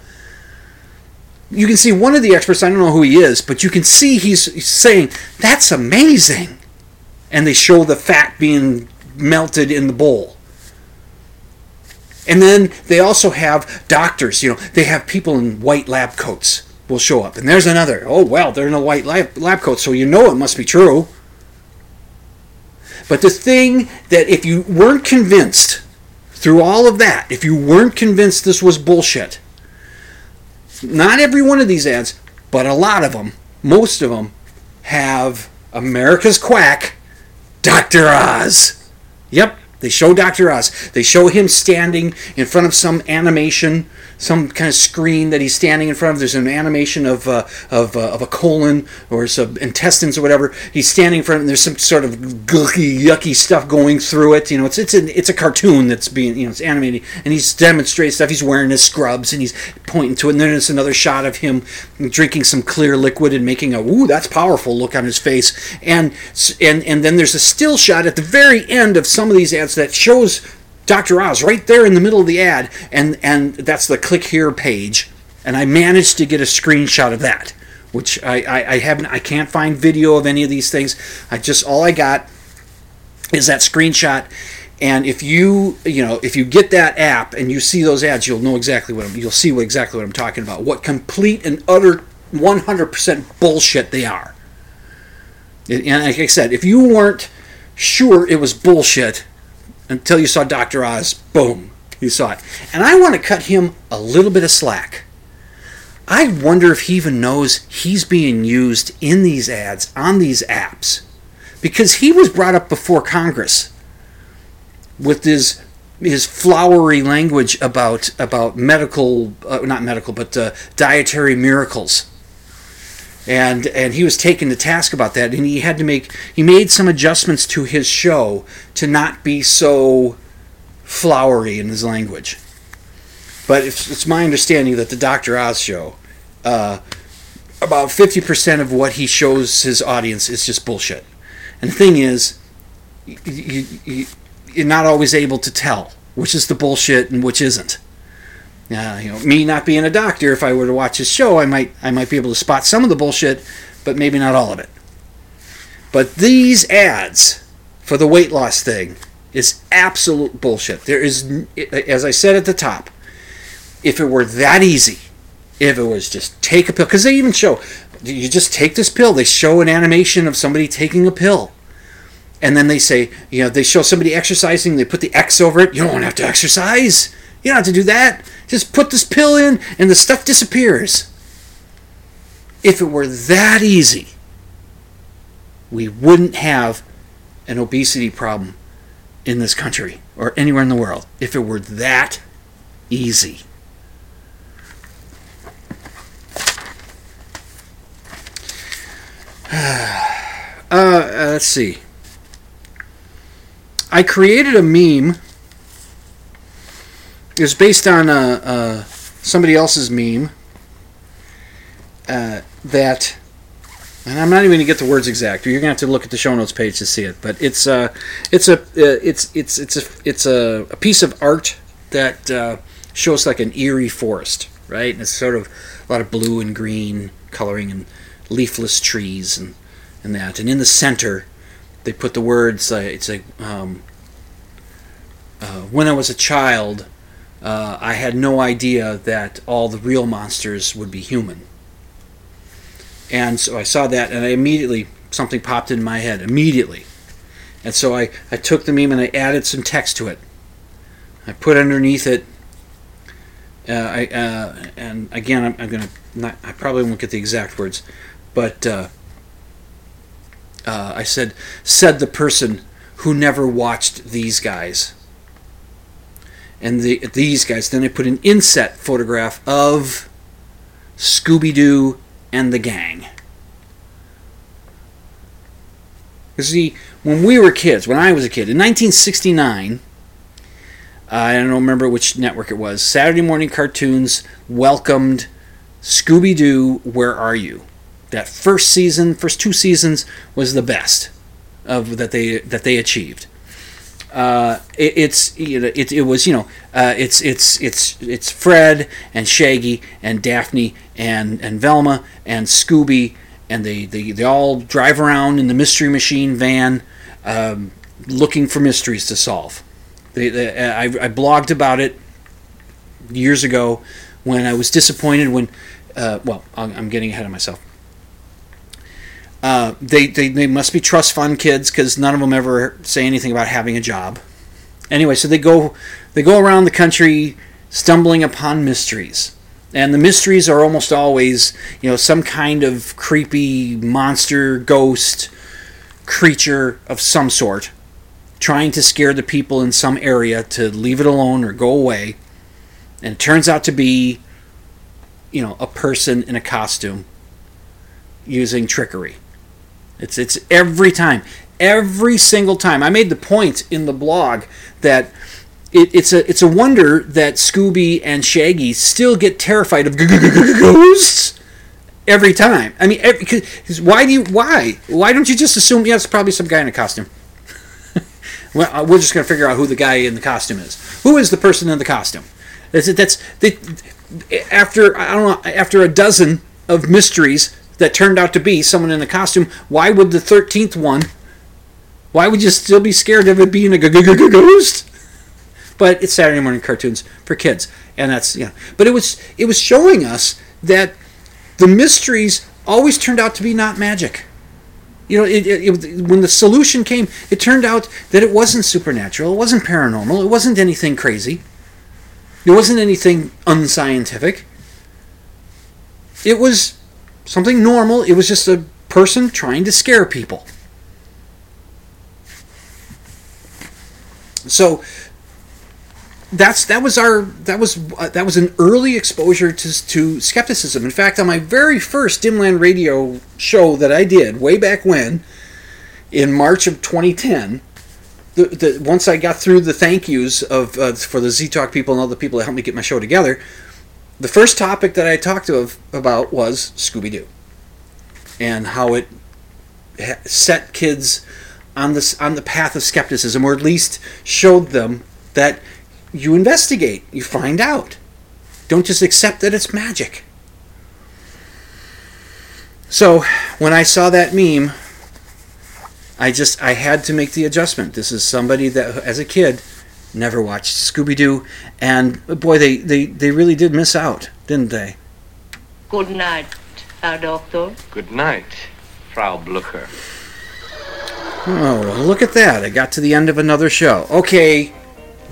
You can see one of the experts, I don't know who he is, but you can see he's saying, That's amazing. And they show the fat being melted in the bowl. And then they also have doctors, you know, they have people in white lab coats will show up. And there's another. Oh, well, they're in a white lab, lab coat, so you know it must be true. But the thing that if you weren't convinced through all of that, if you weren't convinced this was bullshit, not every one of these ads, but a lot of them, most of them, have America's quack, Dr. Oz. Yep, they show Dr. Oz. They show him standing in front of some animation, some kind of screen that he's standing in front of. There's an animation of uh, of, uh, of a colon or some intestines or whatever. He's standing in front, of, and there's some sort of gulky, yucky stuff going through it. You know, it's it's a, it's a cartoon that's being you know it's animated, and he's demonstrating stuff. He's wearing his scrubs, and he's pointing to it. And then there's another shot of him drinking some clear liquid and making a "ooh, that's powerful" look on his face. And and and then there's a still shot at the very end of some of these ads that shows Dr. Oz right there in the middle of the ad, and and that's the click here page. And I managed to get a screenshot of that, which I, I, I haven't I can't find video of any of these things. I just all I got is that screenshot. And if you you know if you get that app and you see those ads, you'll know exactly what I'm, you'll see what exactly what I'm talking about. What complete and utter 100% bullshit they are. And like I said, if you weren't sure it was bullshit until you saw Dr. Oz, boom, you saw it. And I want to cut him a little bit of slack. I wonder if he even knows he's being used in these ads on these apps because he was brought up before Congress with his his flowery language about about medical uh, not medical but uh, dietary miracles and and he was taken to task about that. And he had to make he made some adjustments to his show to not be so flowery in his language. But it's, it's my understanding that the dr oz show uh, about 50% of what he shows his audience is just bullshit. And the thing is you, you, you, you're not always able to tell which is the bullshit and which isn't uh, you know, me not being a doctor, if I were to watch his show, I might I might be able to spot some of the bullshit, but maybe not all of it. But these ads for the weight loss thing is absolute bullshit. There is, as I said at the top, if it were that easy, if it was just take a pill, because they even show you just take this pill. They show an animation of somebody taking a pill. And then they say, you know, they show somebody exercising, they put the X over it. You don't have to exercise. You don't have to do that. Just put this pill in and the stuff disappears. If it were that easy, we wouldn't have an obesity problem in this country or anywhere in the world. If it were that easy. Uh, uh, let's see. I created a meme it was based on uh, uh, somebody else's meme uh, that, and I'm not even going to get the words exact. You're going to have to look at the show notes page to see it. But it's uh, it's a uh, it's it's it's a it's a, a piece of art that uh, shows like an eerie forest, right? And it's sort of a lot of blue and green coloring and leafless trees and and that. And in the center, they put the words. It's like um, when I was a child, uh, I had no idea that all the real monsters would be human. And so I saw that, and I immediately something popped in my head immediately, and so I I took the meme and I added some text to it. I put underneath it. Uh, I uh, and again I'm, I'm gonna not I probably won't get the exact words, but uh, uh, I said said the person who never watched these guys. And the these guys then I put an inset photograph of Scooby Doo and the gang. You see, when we were kids, when I was a kid, in 1969, I don't remember which network it was. Saturday morning cartoons welcomed Scooby Doo. Where are you? That first season, first two seasons, was the best of that they that they achieved. Uh, it, it's you know, it, it was you know uh, it's it's it's it's Fred and Shaggy and Daphne and and Velma and Scooby and they they, they all drive around in the mystery machine van um, looking for mysteries to solve. They, they, I, I blogged about it years ago when I was disappointed when uh, well I'm I'm getting ahead of myself. Uh, they, they, they must be trust fund kids because none of them ever say anything about having a job. Anyway, so they go they go around the country stumbling upon mysteries, and the mysteries are almost always you know some kind of creepy monster, ghost, creature of some sort, trying to scare the people in some area to leave it alone or go away, and it turns out to be you know a person in a costume using trickery. It's it's every time, every single time. I made the point in the blog that it, it's a it's a wonder that Scooby and Shaggy still get terrified of ghosts every time. I mean, every, why do you why why don't you just assume yeah it's probably some guy in a costume? well, uh, we're just gonna figure out who the guy in the costume is. Who is the person in the costume? That's that's after I don't know after a dozen of mysteries that turned out to be someone in a costume. Why would the thirteenth one? Why would you still be scared of it being a ghost? But it's Saturday morning cartoons for kids, and that's know. But it was it was showing us that the mysteries always turned out to be not magic. You know, it, it, it, when the solution came, it turned out that it wasn't supernatural, it wasn't paranormal, it wasn't anything crazy, it wasn't anything unscientific. It was something normal. It was just a person trying to scare people. So that's that was our that was uh, that was an early exposure to to skepticism. In fact, on my very first Dimland Radio show that I did way back when, in March of 2010, the, the once I got through the thank yous of uh, for the Z Talk people and all the people that helped me get my show together, the first topic that I talked of about was Scooby Doo, and how it set kids on this on the path of skepticism, or at least showed them that you investigate, you find out. Don't just accept that it's magic. So when I saw that meme, I just I had to make the adjustment. This is somebody that as a kid never watched Scooby Doo, and boy, they, they, they really did miss out, didn't they? Good night, Herr Doctor. Good night, Frau Blucher. Oh, well, look at that. I got to the end of another show. Okay,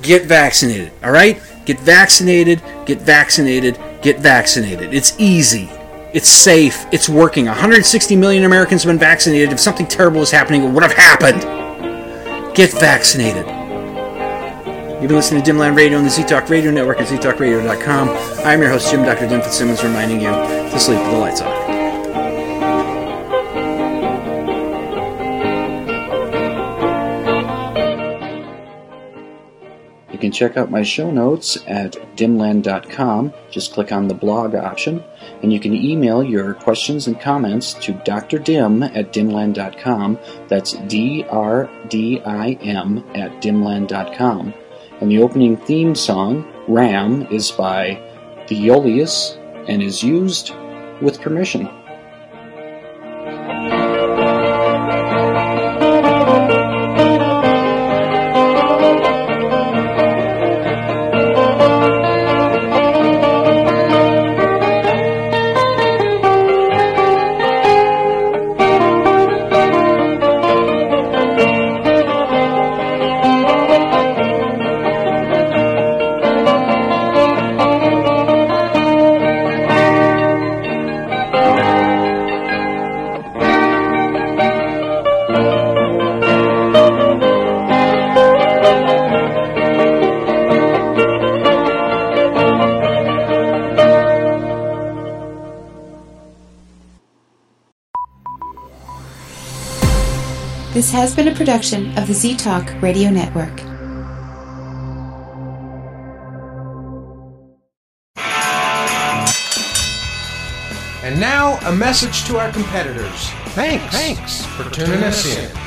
get vaccinated, all right? Get vaccinated, get vaccinated, get vaccinated. It's easy. It's safe. It's working. 160 million Americans have been vaccinated. If something terrible was happening, it would have happened. Get vaccinated. You've been listening to Dimland Radio on the Z-Talk Radio Network at ztalkradio.com. I'm your host, Jim Dr. Dim Fitzsimmons, reminding you to sleep with the lights off. You can check out my show notes at dimland.com. Just click on the blog option, and you can email your questions and comments to drdim at dimland.com. That's D R D I M at dimland.com. And the opening theme song, Ram, is by the Iolius and is used with permission. Has been a production of the Z Talk Radio Network. And now, a message to our competitors. Thanks. Thanks for tuning us in.